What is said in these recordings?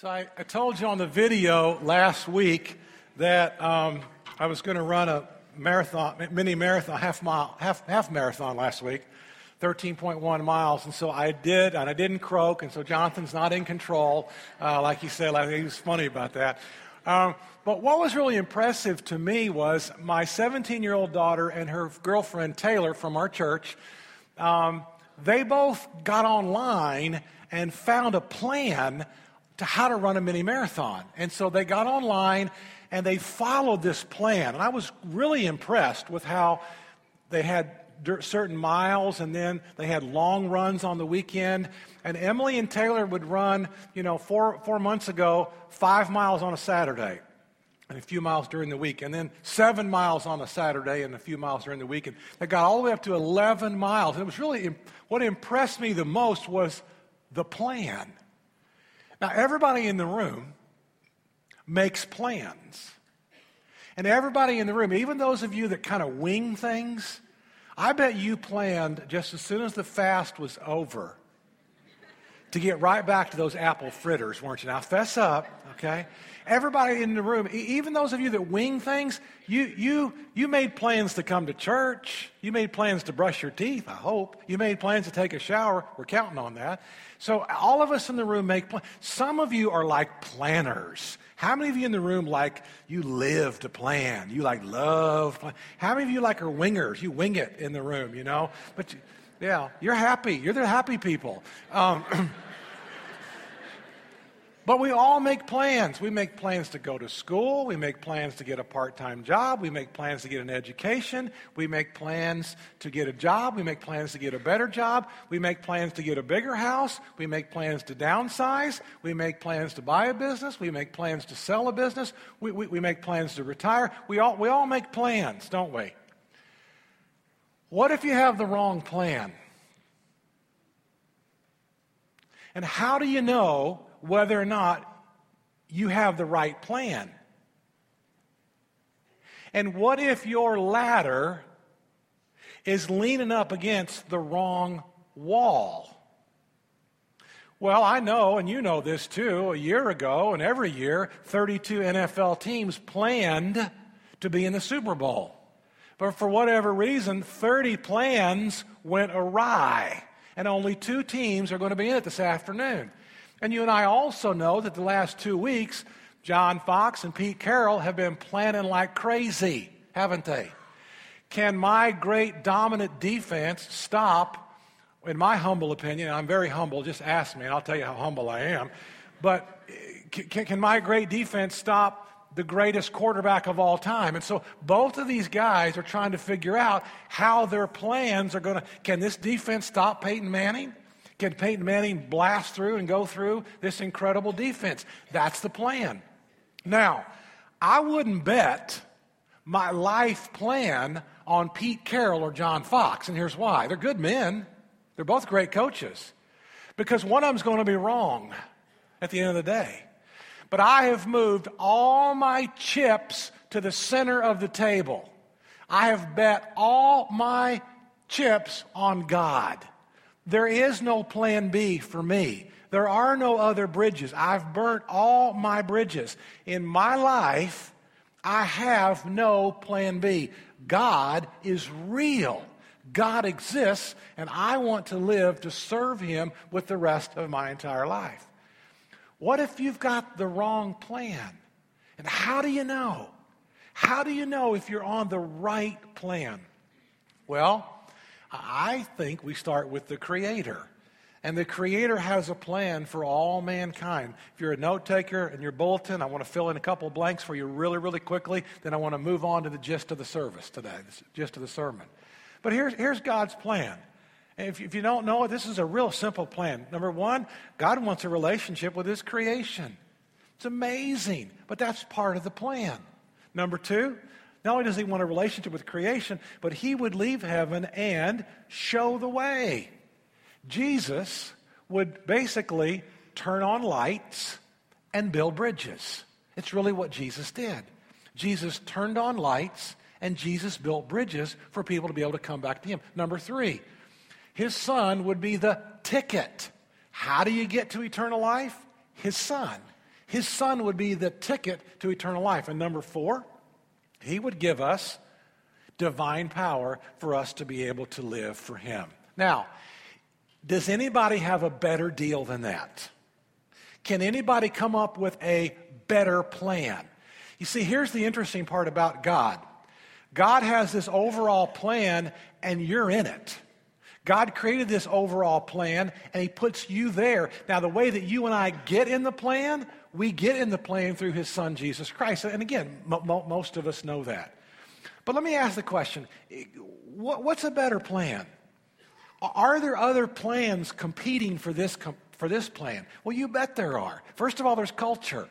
So I, I told you on the video last week that um, I was going to run a marathon, mini marathon, half mile, half half marathon last week, 13.1 miles, and so I did, and I didn't croak, and so Jonathan's not in control, uh, like he said. Like he was funny about that. Um, but what was really impressive to me was my 17 year old daughter and her girlfriend Taylor from our church. Um, they both got online and found a plan to how to run a mini marathon. And so they got online and they followed this plan. And I was really impressed with how they had certain miles and then they had long runs on the weekend. And Emily and Taylor would run, you know, four, four months ago, five miles on a Saturday and a few miles during the week, and then seven miles on a Saturday and a few miles during the week. And they got all the way up to 11 miles. And it was really, what impressed me the most was the plan. Now, everybody in the room makes plans. And everybody in the room, even those of you that kind of wing things, I bet you planned just as soon as the fast was over to get right back to those apple fritters, weren't you? Now, fess up, okay? Everybody in the room, even those of you that wing things, you, you, you made plans to come to church. You made plans to brush your teeth, I hope. You made plans to take a shower. We're counting on that. So all of us in the room make plans. Some of you are like planners. How many of you in the room like you live to plan? You like love plan? How many of you like are wingers? You wing it in the room, you know? But yeah, you're happy. You're the happy people. Um, But we all make plans. We make plans to go to school. We make plans to get a part time job. We make plans to get an education. We make plans to get a job. We make plans to get a better job. We make plans to get a bigger house. We make plans to downsize. We make plans to buy a business. We make plans to sell a business. We, we, we make plans to retire. We all, we all make plans, don't we? What if you have the wrong plan? And how do you know whether or not you have the right plan. And what if your ladder is leaning up against the wrong wall? Well, I know, and you know this too, a year ago and every year, 32 NFL teams planned to be in the Super Bowl. But for whatever reason, 30 plans went awry, and only two teams are going to be in it this afternoon. And you and I also know that the last two weeks, John Fox and Pete Carroll have been planning like crazy, haven't they? Can my great dominant defense stop, in my humble opinion, I'm very humble, just ask me and I'll tell you how humble I am, but eh, can, can my great defense stop the greatest quarterback of all time. And so both of these guys are trying to figure out how their plans are going to. Can this defense stop Peyton Manning? Can Peyton Manning blast through and go through this incredible defense? That's the plan. Now, I wouldn't bet my life plan on Pete Carroll or John Fox, and here's why. They're good men, they're both great coaches, because one of them's going to be wrong at the end of the day. But I have moved all my chips to the center of the table. I have bet all my chips on God. There is no plan B for me. There are no other bridges. I've burnt all my bridges. In my life, I have no plan B. God is real. God exists, and I want to live to serve Him with the rest of my entire life. What if you've got the wrong plan? And how do you know? How do you know if you're on the right plan? Well, I think we start with the Creator. And the Creator has a plan for all mankind. If you're a note taker in your bulletin, I want to fill in a couple blanks for you really, really quickly. Then I want to move on to the gist of the service today, the gist of the sermon. But here's, here's God's plan. If, if you don't know it, this is a real simple plan. Number one, God wants a relationship with His creation. It's amazing, but that's part of the plan. Number two, not only does he want a relationship with creation, but he would leave heaven and show the way. Jesus would basically turn on lights and build bridges. It's really what Jesus did. Jesus turned on lights and Jesus built bridges for people to be able to come back to him. Number three, his son would be the ticket. How do you get to eternal life? His son. His Son would be the ticket to eternal life. And number four, He would give us divine power for us to be able to live for Him. Now, does anybody have a better deal than that? Can anybody come up with a better plan? You see, here's the interesting part about God God has this overall plan, and you're in it. God created this overall plan, and He puts you there. Now, the way that you and I get in the plan, we get in the plan through His Son, Jesus Christ. And again, most of us know that. But let me ask the question what's a better plan? Are there other plans competing for this, for this plan? Well, you bet there are. First of all, there's culture.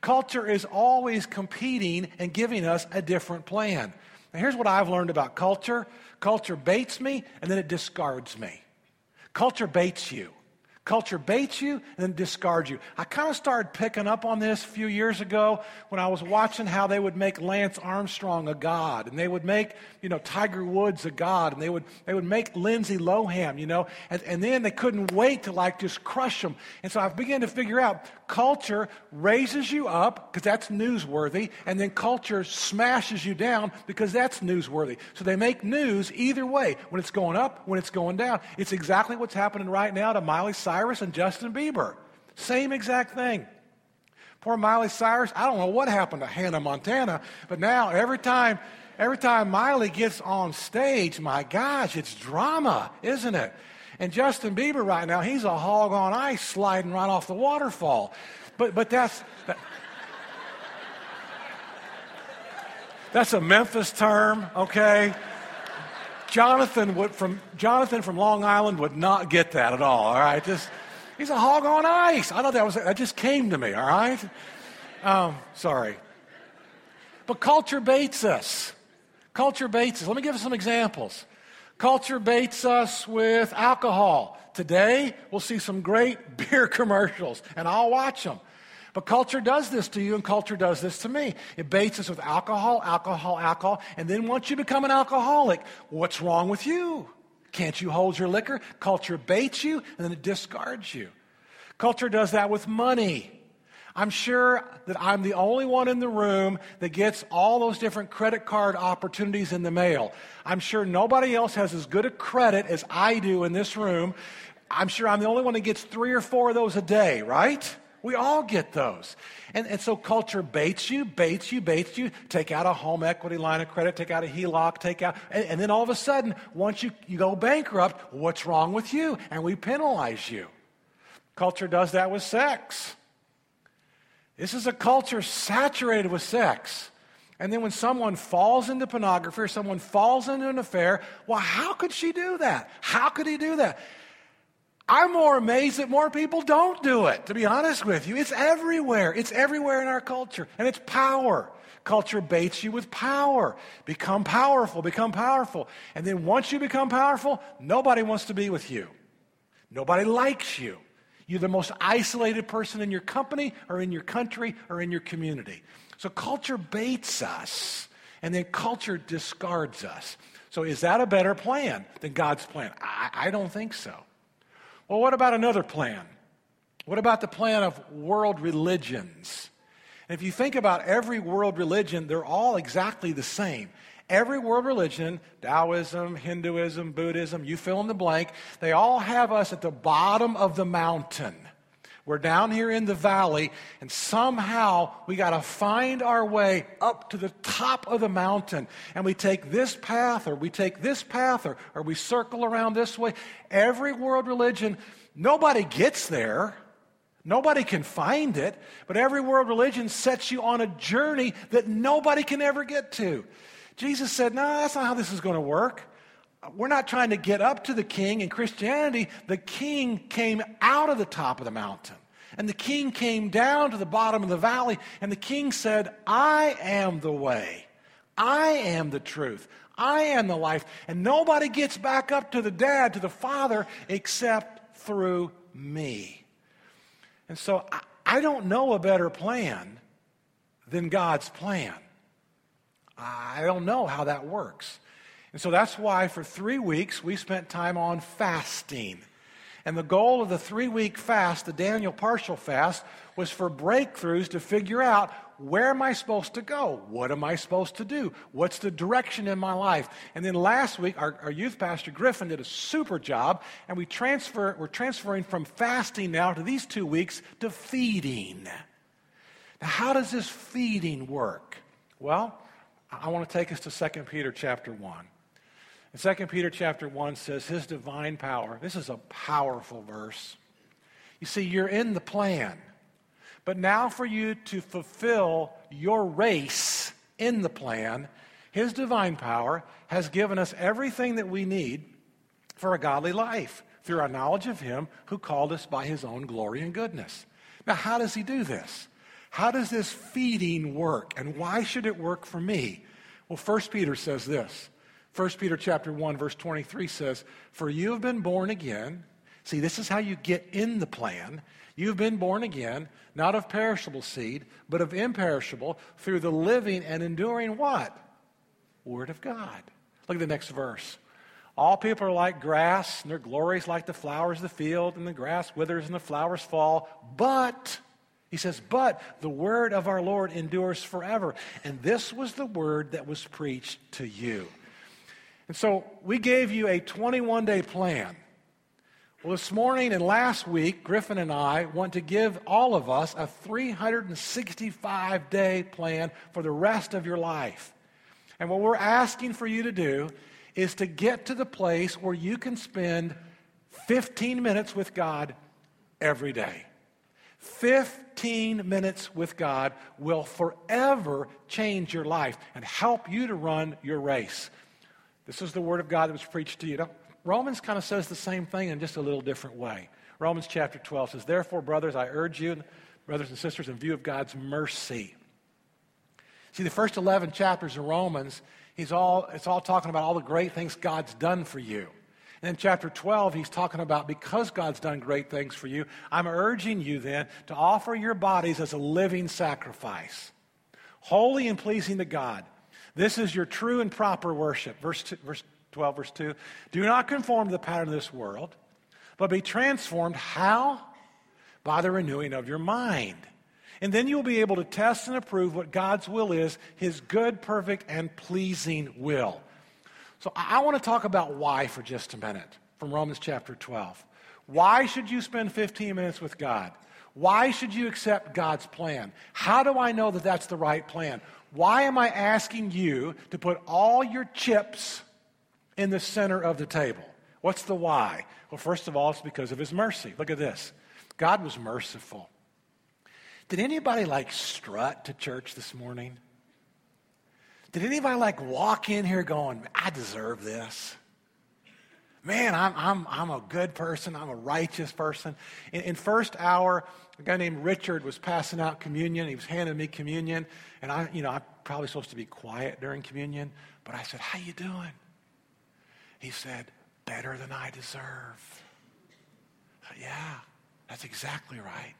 Culture is always competing and giving us a different plan. Now, here's what I've learned about culture culture baits me, and then it discards me. Culture baits you. Culture baits you and then discards you. I kind of started picking up on this a few years ago when I was watching how they would make Lance Armstrong a god, and they would make, you know, Tiger Woods a god, and they would they would make Lindsay Lohan, you know, and, and then they couldn't wait to like just crush them. And so I began to figure out culture raises you up because that's newsworthy, and then culture smashes you down because that's newsworthy. So they make news either way, when it's going up, when it's going down. It's exactly what's happening right now to Miley Cyrus Cyrus and Justin Bieber. Same exact thing. Poor Miley Cyrus, I don't know what happened to Hannah Montana, but now every time every time Miley gets on stage, my gosh, it's drama, isn't it? And Justin Bieber right now, he's a hog on ice sliding right off the waterfall. But but that's that, that's a Memphis term, okay? Jonathan would from Jonathan from Long Island would not get that at all. All right, just he's a hog on ice. I thought that was that just came to me. All right, um, sorry, but culture baits us. Culture baits us. Let me give you some examples. Culture baits us with alcohol. Today, we'll see some great beer commercials, and I'll watch them. But culture does this to you, and culture does this to me. It baits us with alcohol, alcohol, alcohol. And then once you become an alcoholic, what's wrong with you? Can't you hold your liquor? Culture baits you, and then it discards you. Culture does that with money. I'm sure that I'm the only one in the room that gets all those different credit card opportunities in the mail. I'm sure nobody else has as good a credit as I do in this room. I'm sure I'm the only one that gets three or four of those a day, right? We all get those. And, and so culture baits you, baits you, baits you. Take out a home equity line of credit, take out a HELOC, take out, and, and then all of a sudden, once you, you go bankrupt, what's wrong with you? And we penalize you. Culture does that with sex. This is a culture saturated with sex. And then when someone falls into pornography or someone falls into an affair, well, how could she do that? How could he do that? I'm more amazed that more people don't do it, to be honest with you. It's everywhere. It's everywhere in our culture. And it's power. Culture baits you with power. Become powerful, become powerful. And then once you become powerful, nobody wants to be with you. Nobody likes you. You're the most isolated person in your company or in your country or in your community. So culture baits us, and then culture discards us. So is that a better plan than God's plan? I, I don't think so. Well, what about another plan? What about the plan of world religions? If you think about every world religion, they're all exactly the same. Every world religion, Taoism, Hinduism, Buddhism, you fill in the blank, they all have us at the bottom of the mountain. We're down here in the valley, and somehow we got to find our way up to the top of the mountain. And we take this path, or we take this path, or, or we circle around this way. Every world religion, nobody gets there. Nobody can find it, but every world religion sets you on a journey that nobody can ever get to. Jesus said, No, that's not how this is going to work. We're not trying to get up to the king. In Christianity, the king came out of the top of the mountain. And the king came down to the bottom of the valley, and the king said, I am the way. I am the truth. I am the life. And nobody gets back up to the dad, to the father, except through me. And so I, I don't know a better plan than God's plan. I don't know how that works. And so that's why for three weeks we spent time on fasting. And the goal of the three week fast, the Daniel partial fast, was for breakthroughs to figure out where am I supposed to go? What am I supposed to do? What's the direction in my life? And then last week, our, our youth pastor Griffin did a super job, and we transfer, we're transferring from fasting now to these two weeks to feeding. Now, how does this feeding work? Well, I want to take us to 2 Peter chapter 1. And 2 Peter chapter 1 says, His divine power. This is a powerful verse. You see, you're in the plan. But now, for you to fulfill your race in the plan, His divine power has given us everything that we need for a godly life through our knowledge of Him who called us by His own glory and goodness. Now, how does He do this? How does this feeding work, and why should it work for me? Well, 1 Peter says this 1 Peter chapter 1 verse 23 says, "For you have been born again." See, this is how you get in the plan. You've been born again, not of perishable seed, but of imperishable, through the living and enduring what? Word of God. Look at the next verse. All people are like grass, and their glory is like the flowers of the field, and the grass withers and the flowers fall. But, he says, but the word of our Lord endures forever. And this was the word that was preached to you. And so we gave you a 21 day plan. Well, this morning and last week, Griffin and I want to give all of us a 365 day plan for the rest of your life. And what we're asking for you to do is to get to the place where you can spend 15 minutes with God every day. 15 minutes with God will forever change your life and help you to run your race. This is the word of God that was preached to you. Romans kind of says the same thing in just a little different way. Romans chapter 12 says, Therefore, brothers, I urge you, brothers and sisters, in view of God's mercy. See, the first 11 chapters of Romans, he's all, it's all talking about all the great things God's done for you. And in chapter 12, he's talking about because God's done great things for you, I'm urging you then to offer your bodies as a living sacrifice, holy and pleasing to God. This is your true and proper worship. Verse, two, verse 12, verse 2. Do not conform to the pattern of this world, but be transformed. How? By the renewing of your mind. And then you'll be able to test and approve what God's will is, his good, perfect, and pleasing will. So I want to talk about why for just a minute from Romans chapter 12. Why should you spend 15 minutes with God? Why should you accept God's plan? How do I know that that's the right plan? Why am I asking you to put all your chips in the center of the table? What's the why? Well, first of all, it's because of his mercy. Look at this. God was merciful. Did anybody like strut to church this morning? Did anybody like walk in here going, I deserve this? Man, I'm, I'm, I'm a good person. I'm a righteous person. In, in first hour, a guy named Richard was passing out communion. He was handing me communion. And I, you know, I'm probably supposed to be quiet during communion. But I said, how you doing? He said, better than I deserve. Said, yeah, that's exactly right.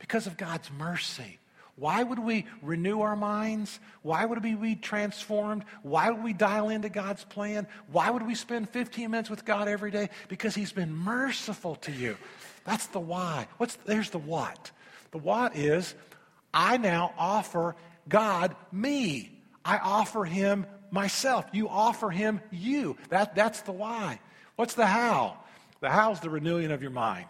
Because of God's mercy. Why would we renew our minds? Why would we be transformed? Why would we dial into God's plan? Why would we spend 15 minutes with God every day? Because He's been merciful to you. That's the why. What's there's the what. The what is I now offer God me. I offer Him myself. You offer Him you. That, that's the why. What's the how? The how is the renewing of your mind.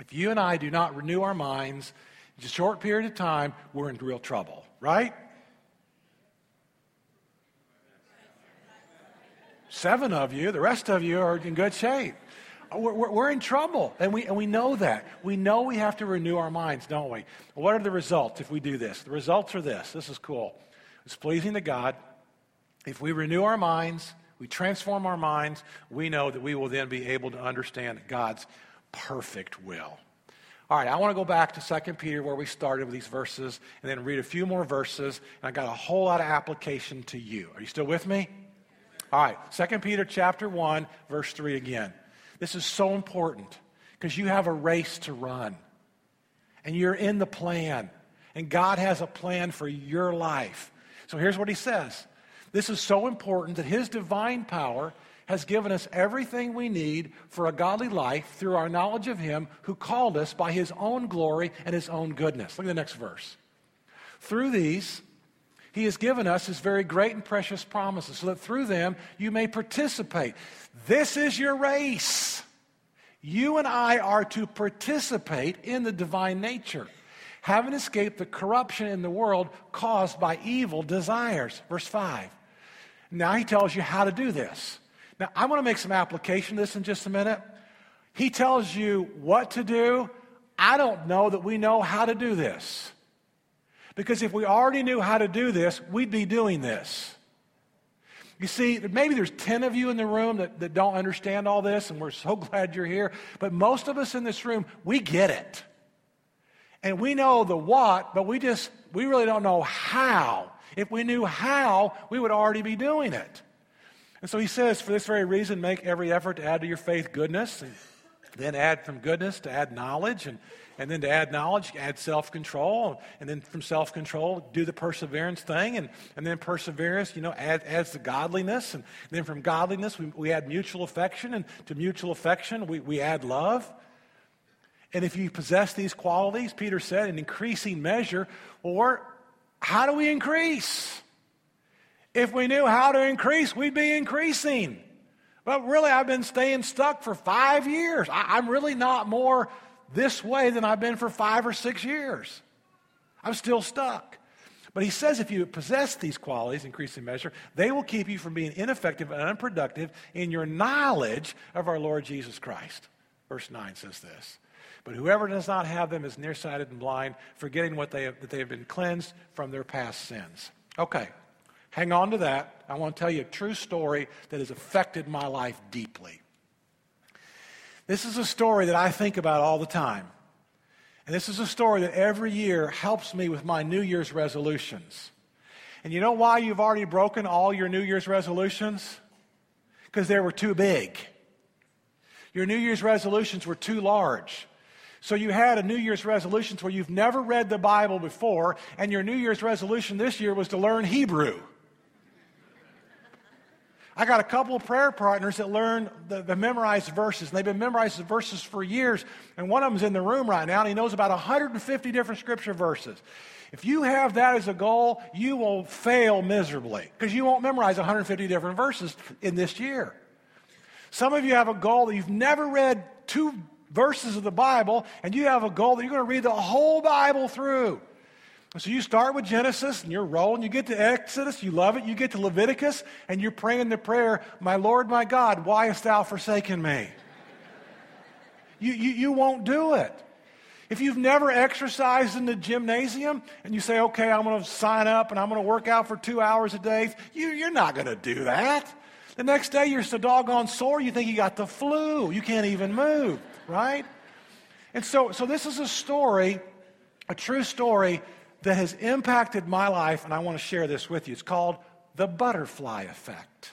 If you and I do not renew our minds, a short period of time, we're in real trouble, right? Seven of you, the rest of you are in good shape. Uh, we're, we're, we're, in trouble, and we, and we know that. We know we have to renew our minds, don't we? What are the results if we do this? The results are this. This is cool. It's pleasing to God. If we renew our minds, we transform our minds, we know that we will then be able to understand God's perfect will. All right, I want to go back to 2 Peter where we started with these verses and then read a few more verses. And I got a whole lot of application to you. Are you still with me? All right, 2 Peter chapter 1, verse 3 again. This is so important because you have a race to run. And you're in the plan. And God has a plan for your life. So here's what he says. This is so important that his divine power has given us everything we need for a godly life through our knowledge of Him who called us by His own glory and His own goodness. Look at the next verse. Through these, He has given us His very great and precious promises, so that through them you may participate. This is your race. You and I are to participate in the divine nature, having escaped the corruption in the world caused by evil desires. Verse 5. Now he tells you how to do this. Now, I want to make some application of this in just a minute. He tells you what to do. I don't know that we know how to do this. Because if we already knew how to do this, we'd be doing this. You see, maybe there's 10 of you in the room that, that don't understand all this, and we're so glad you're here. But most of us in this room, we get it. And we know the what, but we just, we really don't know how. If we knew how, we would already be doing it. And so he says, for this very reason, make every effort to add to your faith goodness, and then add from goodness to add knowledge, and, and then to add knowledge, add self control, and then from self control, do the perseverance thing, and, and then perseverance, you know, add, adds the godliness, and then from godliness, we, we add mutual affection, and to mutual affection, we, we add love. And if you possess these qualities, Peter said, in increasing measure, or how do we increase? If we knew how to increase, we'd be increasing. But really, I've been staying stuck for five years. I, am really not more this way than I've been for five or six years. I'm still stuck. But he says if you possess these qualities, increasing measure, they will keep you from being ineffective and unproductive in your knowledge of our Lord Jesus Christ. Verse 9 says this. But whoever does not have them is nearsighted and blind, forgetting what they have, that they have been cleansed from their past sins. Okay, Hang on to that. I want to tell you a true story that has affected my life deeply. This is a story that I think about all the time. And this is a story that every year helps me with my New Year's resolutions. And you know why you've already broken all your New Year's resolutions? Because they were too big. Your New Year's resolutions were too large. So you had a New Year's resolution where you've never read the Bible before, and your New Year's resolution this year was to learn Hebrew. I got a couple of prayer partners that learn the, the memorized verses. And they've been memorizing verses for years. And one of them's in the room right now, and he knows about 150 different scripture verses. If you have that as a goal, you will fail miserably because you won't memorize 150 different verses in this year. Some of you have a goal that you've never read two verses of the Bible, and you have a goal that you're going to read the whole Bible through. So you start with Genesis and you're rolling. You get to Exodus, you love it. You get to Leviticus and you're praying the prayer, My Lord, my God, why hast thou forsaken me? you, you, you won't do it. If you've never exercised in the gymnasium and you say, okay, I'm going to sign up and I'm going to work out for two hours a day, you, you're not going to do that. The next day you're so doggone sore you think you got the flu. You can't even move, right? And so, so this is a story, a true story that has impacted my life, and I want to share this with you. It's called the butterfly effect.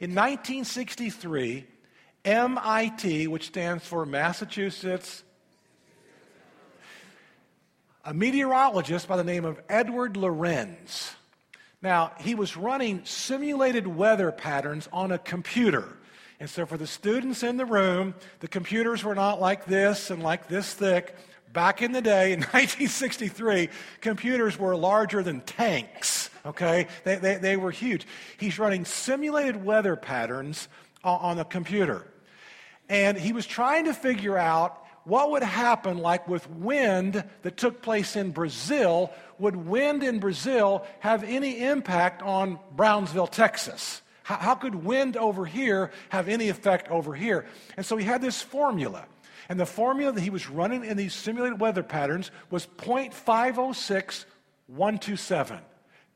In 1963, MIT, which stands for Massachusetts, a meteorologist by the name of Edward Lorenz. Now, he was running simulated weather patterns on a computer. And so, for the students in the room, the computers were not like this and like this thick. Back in the day, in 1963, computers were larger than tanks, okay? They, they, they were huge. He's running simulated weather patterns on, a computer. And he was trying to figure out what would happen like with wind that took place in Brazil. Would wind in Brazil have any impact on Brownsville, Texas? How, how could wind over here have any effect over here? And so he had this formula. And the formula that he was running in these simulated weather patterns was 0.506127.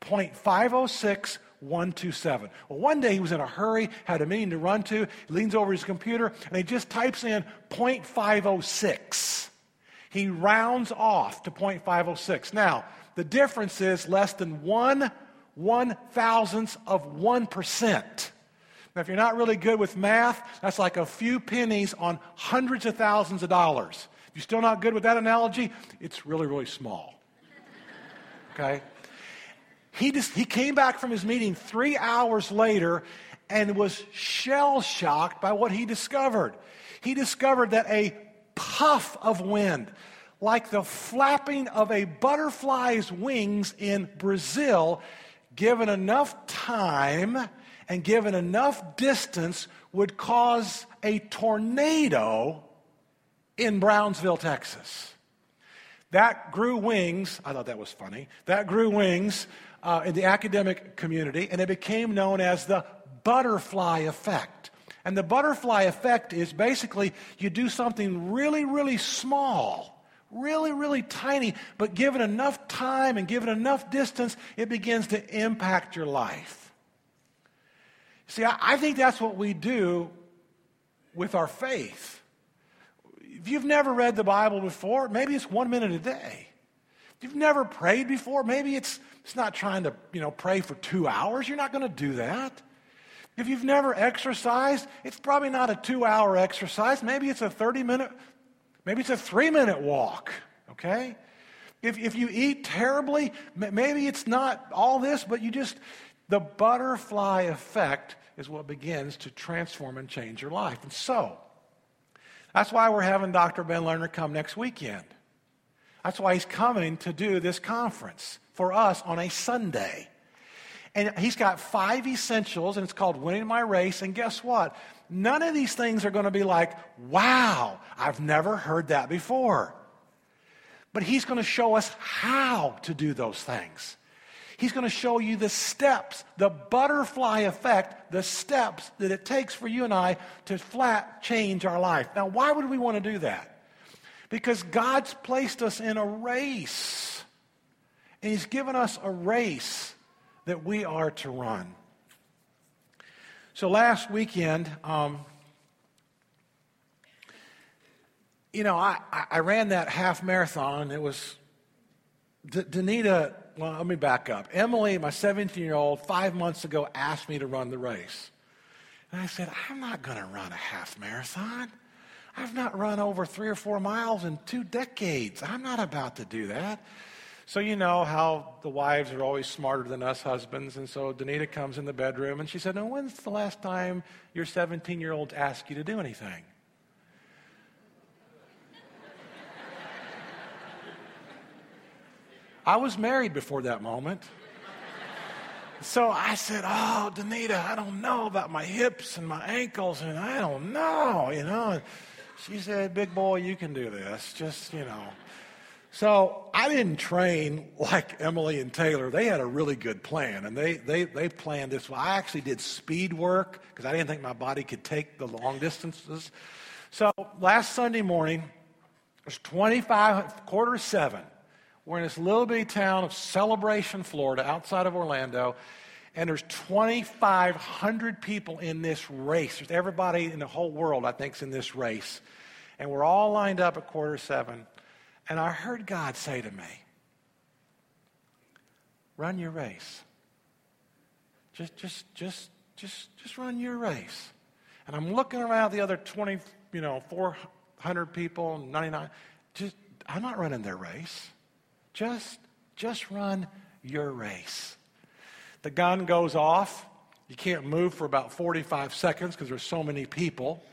0.506127. Well, one day he was in a hurry, had a meeting to run to, he leans over his computer, and he just types in 0.506. He rounds off to 0.506. Now, the difference is less than one one thousandth of 1%. Now, if you're not really good with math, that's like a few pennies on hundreds of thousands of dollars. If you're still not good with that analogy, it's really, really small. Okay? He, just, he came back from his meeting three hours later, and was shell shocked by what he discovered. He discovered that a puff of wind, like the flapping of a butterfly's wings in Brazil, given enough time and given enough distance, would cause a tornado in Brownsville, Texas. That grew wings. I thought that was funny. That grew wings uh, in the academic community, and it became known as the butterfly effect. And the butterfly effect is basically you do something really, really small, really, really tiny, but given enough time and given enough distance, it begins to impact your life. See, I, I think that's what we do with our faith. If you've never read the Bible before, maybe it's one minute a day. If you've never prayed before, maybe it's, it's not trying to, you know, pray for two hours. You're not going to do that. If you've never exercised, it's probably not a two hour exercise. Maybe it's a 30 minute, maybe it's a three minute walk, okay? If, if you eat terribly, maybe it's not all this, but you just, the butterfly effect is what begins to transform and change your life. And so, that's why we're having Dr. Ben Lerner come next weekend. That's why he's coming to do this conference for us on a Sunday. And he's got five essentials, and it's called Winning My Race. And guess what? None of these things are going to be like, wow, I've never heard that before. But he's going to show us how to do those things. He's going to show you the steps, the butterfly effect, the steps that it takes for you and I to flat change our life. Now, why would we want to do that? Because God's placed us in a race. And He's given us a race that we are to run. So last weekend, um, you know, I, I ran that half marathon. It was D- Danita. Well, let me back up. Emily, my 17 year old, five months ago asked me to run the race. And I said, I'm not going to run a half marathon. I've not run over three or four miles in two decades. I'm not about to do that. So, you know how the wives are always smarter than us husbands. And so Danita comes in the bedroom and she said, Now, when's the last time your 17 year old asked you to do anything? I was married before that moment. So I said, Oh, Danita, I don't know about my hips and my ankles, and I don't know, you know. She said, Big boy, you can do this. Just, you know. So I didn't train like Emily and Taylor. They had a really good plan, and they, they, they planned this. Well, I actually did speed work because I didn't think my body could take the long distances. So last Sunday morning, it was 25, quarter seven. We're in this little bitty town of Celebration, Florida, outside of Orlando, and there's 2,500 people in this race. There's everybody in the whole world, I think, is in this race. And we're all lined up at quarter seven. And I heard God say to me, run your race. Just, just, just, just, just run your race. And I'm looking around the other 20, you know, 400 people, 99. Just, I'm not running their race. Just, just run your race. The gun goes off. You can't move for about 45 seconds because there's so many people.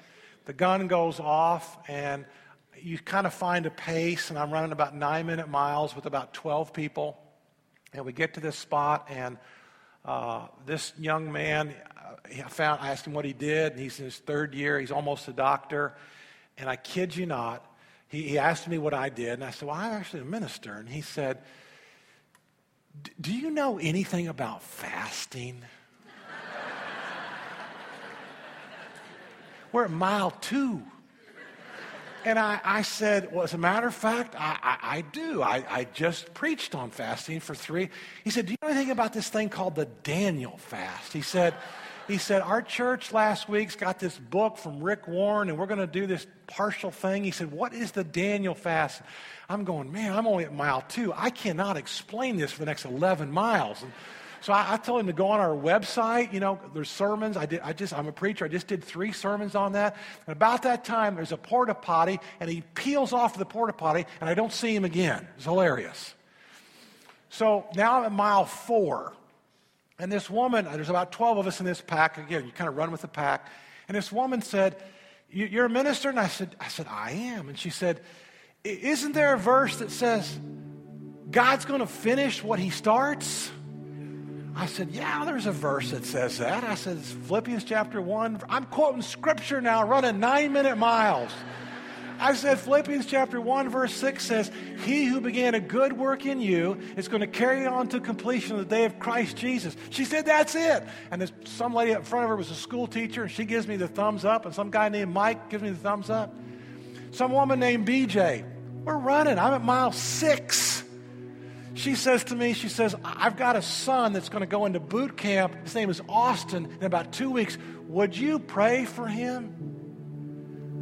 The gun goes off, and you kind of find a pace, and I'm running about nine minute miles with about 12 people. And we get to this spot, and uh, this young man, uh, I, found, I asked him what he did, and he's in his third year. He's almost a doctor. And I kid you not, he, he asked me what I did, and I said, Well, I'm actually a minister. And he said, Do you know anything about fasting? We're at mile two. And I, I, said, well, as a matter of fact, I, I, I do. I, just preached on fasting for three. He said, do you know anything about this thing called the Daniel fast? He said, he said, our church last week's got this book from Rick Warren, and we're going to do this partial thing. He said, what is the Daniel fast? I'm going, man, I'm only at mile two. I cannot explain this for the next 11 miles. And, so I, I told him to go on our website. You know, there's sermons. I did. I just. I'm a preacher. I just did three sermons on that. And about that time, there's a porta potty, and he peels off the porta potty, and I don't see him again. It's hilarious. So now I'm at mile four. And this woman, uh, there's about 12 of us in this pack. Again, you kind of run with the pack. And this woman said, You're a minister? And I said, I said, I am. And she said, Isn't there a verse that says, God's going to finish what he starts? I said, Yeah, there's a verse that says that. I said, It's Philippians chapter 1. I'm quoting scripture now, running nine minute miles. I said, Philippians chapter 1, verse 6 says, He who began a good work in you is going to carry on to completion of the day of Christ Jesus. She said, That's it. And this, some lady up front of her was a school teacher, and she gives me the thumbs up, and some guy named Mike gives me the thumbs up. Some woman named BJ, we're running. I'm at mile six. She says to me, she says, I've got a son that's going to go into boot camp. His name is Austin in about two weeks. Would you pray for him?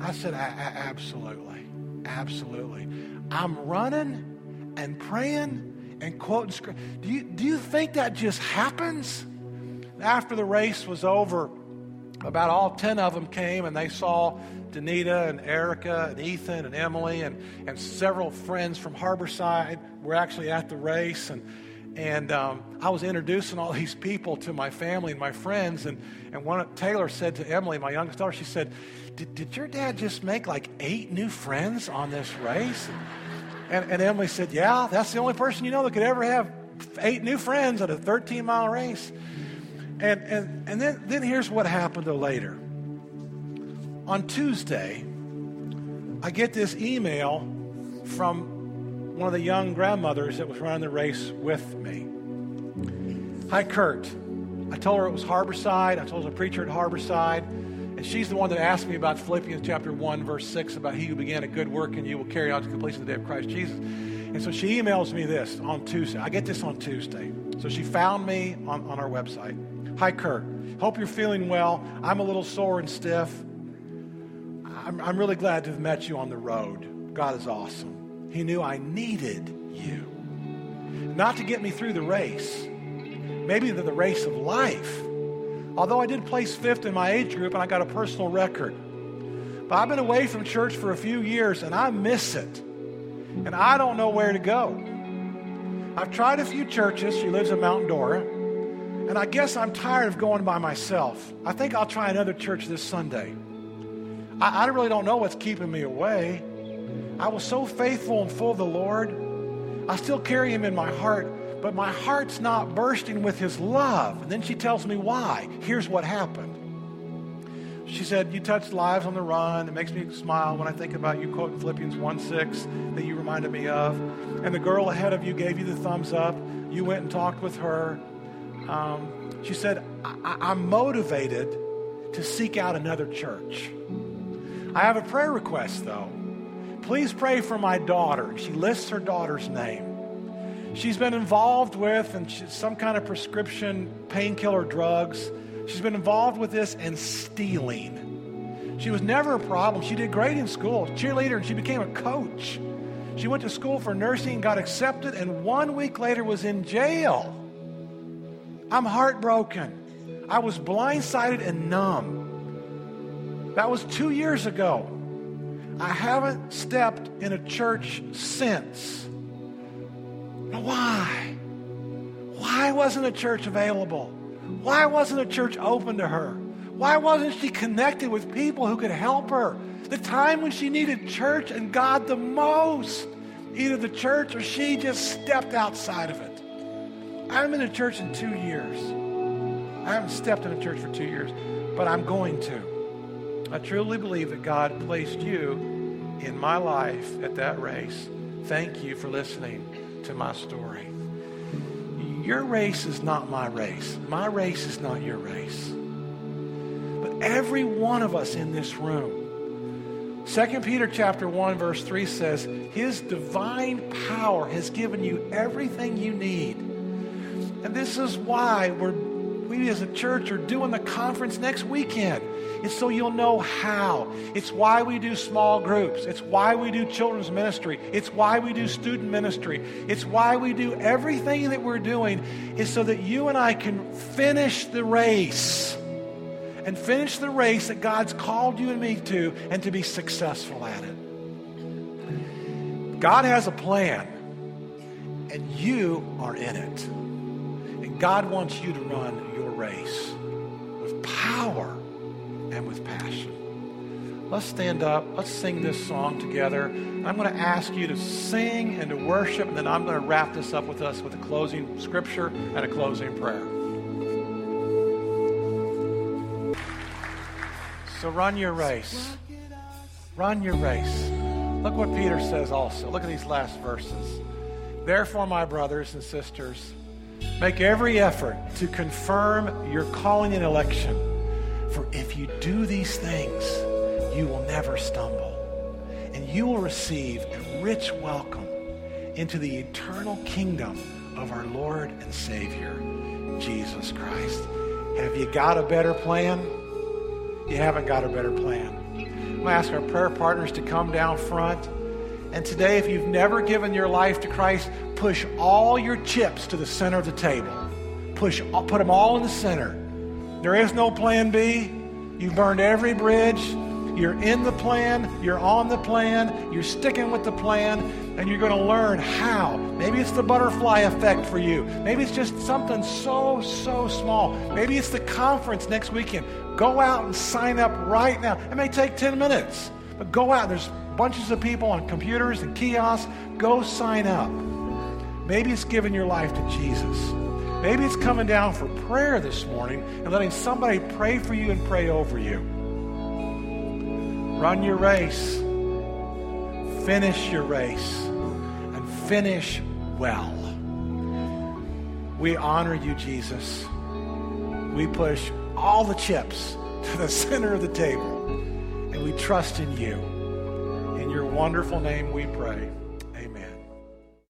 I said, absolutely. Absolutely. I'm running and praying and quoting scripture. Do you, do you think that just happens? After the race was over, about all 10 of them came and they saw Danita and Erica and Ethan and Emily and, and several friends from Harborside were actually at the race. And, and um, I was introducing all these people to my family and my friends. And, and one Taylor said to Emily, my youngest daughter, she said, did, did your dad just make like eight new friends on this race? And, and Emily said, Yeah, that's the only person you know that could ever have eight new friends at a 13 mile race. And, and, and then, then here's what happened later. On Tuesday, I get this email from one of the young grandmothers that was running the race with me. Hi, Kurt. I told her it was Harborside. I told her a preacher at Harborside. And she's the one that asked me about Philippians chapter 1, verse 6, about he who began a good work in you will carry on to completion the day of Christ Jesus. And so she emails me this on Tuesday. I get this on Tuesday. So she found me on, on our website. Hi, Kurt. Hope you're feeling well. I'm a little sore and stiff. I'm, I'm really glad to have met you on the road. God is awesome. He knew I needed you. Not to get me through the race, maybe the, the race of life Although I did place fifth in my age group and I got a personal record. But I've been away from church for a few years and I miss it. And I don't know where to go. I've tried a few churches. She lives in Mount Dora. And I guess I'm tired of going by myself. I think I'll try another church this Sunday. I, I really don't know what's keeping me away. I was so faithful and full of the Lord. I still carry him in my heart but my heart's not bursting with his love. And then she tells me why. Here's what happened. She said, You touched lives on the run. It makes me smile when I think about you quoting Philippians 1 6 that you reminded me of. And the girl ahead of you gave you the thumbs up. You went and talked with her. Um, she said, I- I'm motivated to seek out another church. I have a prayer request, though. Please pray for my daughter. She lists her daughter's name she's been involved with and some kind of prescription painkiller drugs. She's been involved with this and stealing. She was never a problem. She did great in school, cheerleader, and she became a coach. She went to school for nursing, got accepted, and one week later was in jail. I'm heartbroken. I was blindsided and numb. That was two years ago. I haven't stepped in a church since. Now, why? Why wasn't a church available? Why wasn't a church open to her? Why wasn't she connected with people who could help her? The time when she needed church and God the most. Either the church or she just stepped outside of it. I haven't been in church in two years. I haven't stepped in a church for two years, but I'm going to. I truly believe that God placed you in my life at that race. Thank you for listening to my story. Your race is not my race. My race is not your race. But every one of us in this room, 2 Peter chapter 1 verse 3 says, his divine power has given you everything you need. And this is why we're we as a church are doing the conference next weekend. It's so you'll know how. It's why we do small groups. It's why we do children's ministry. It's why we do student ministry. It's why we do everything that we're doing is so that you and I can finish the race and finish the race that God's called you and me to and to be successful at it. God has a plan and you are in it. God wants you to run your race with power and with passion. Let's stand up. Let's sing this song together. I'm going to ask you to sing and to worship, and then I'm going to wrap this up with us with a closing scripture and a closing prayer. So run your race. Run your race. Look what Peter says also. Look at these last verses. Therefore, my brothers and sisters, make every effort to confirm your calling and election. For if you do these things, you will never stumble, and you will receive a rich welcome into the eternal kingdom of our Lord and Savior, Jesus Christ. Have you got a better plan? You haven't got a better plan. I'm going to ask our prayer partners to come down front. And today, if you've never given your life to Christ, push all your chips to the center of the table. Push, uh, put them all in the center. There is no plan B. You've burned every bridge. You're in the plan. You're on the plan. You're sticking with the plan. And you're going to learn how. Maybe it's the butterfly effect for you. Maybe it's just something so, so small. Maybe it's the conference next weekend. Go out and sign up right now. It may take 10 minutes, but go out. There's bunches of people on computers and kiosks. Go sign up. Maybe it's giving your life to Jesus. Maybe it's coming down for prayer this morning and letting somebody pray for you and pray over you. Run your race. Finish your race. And finish well. We honor you, Jesus. We push all the chips to the center of the table. And we trust in you. Wonderful name we pray.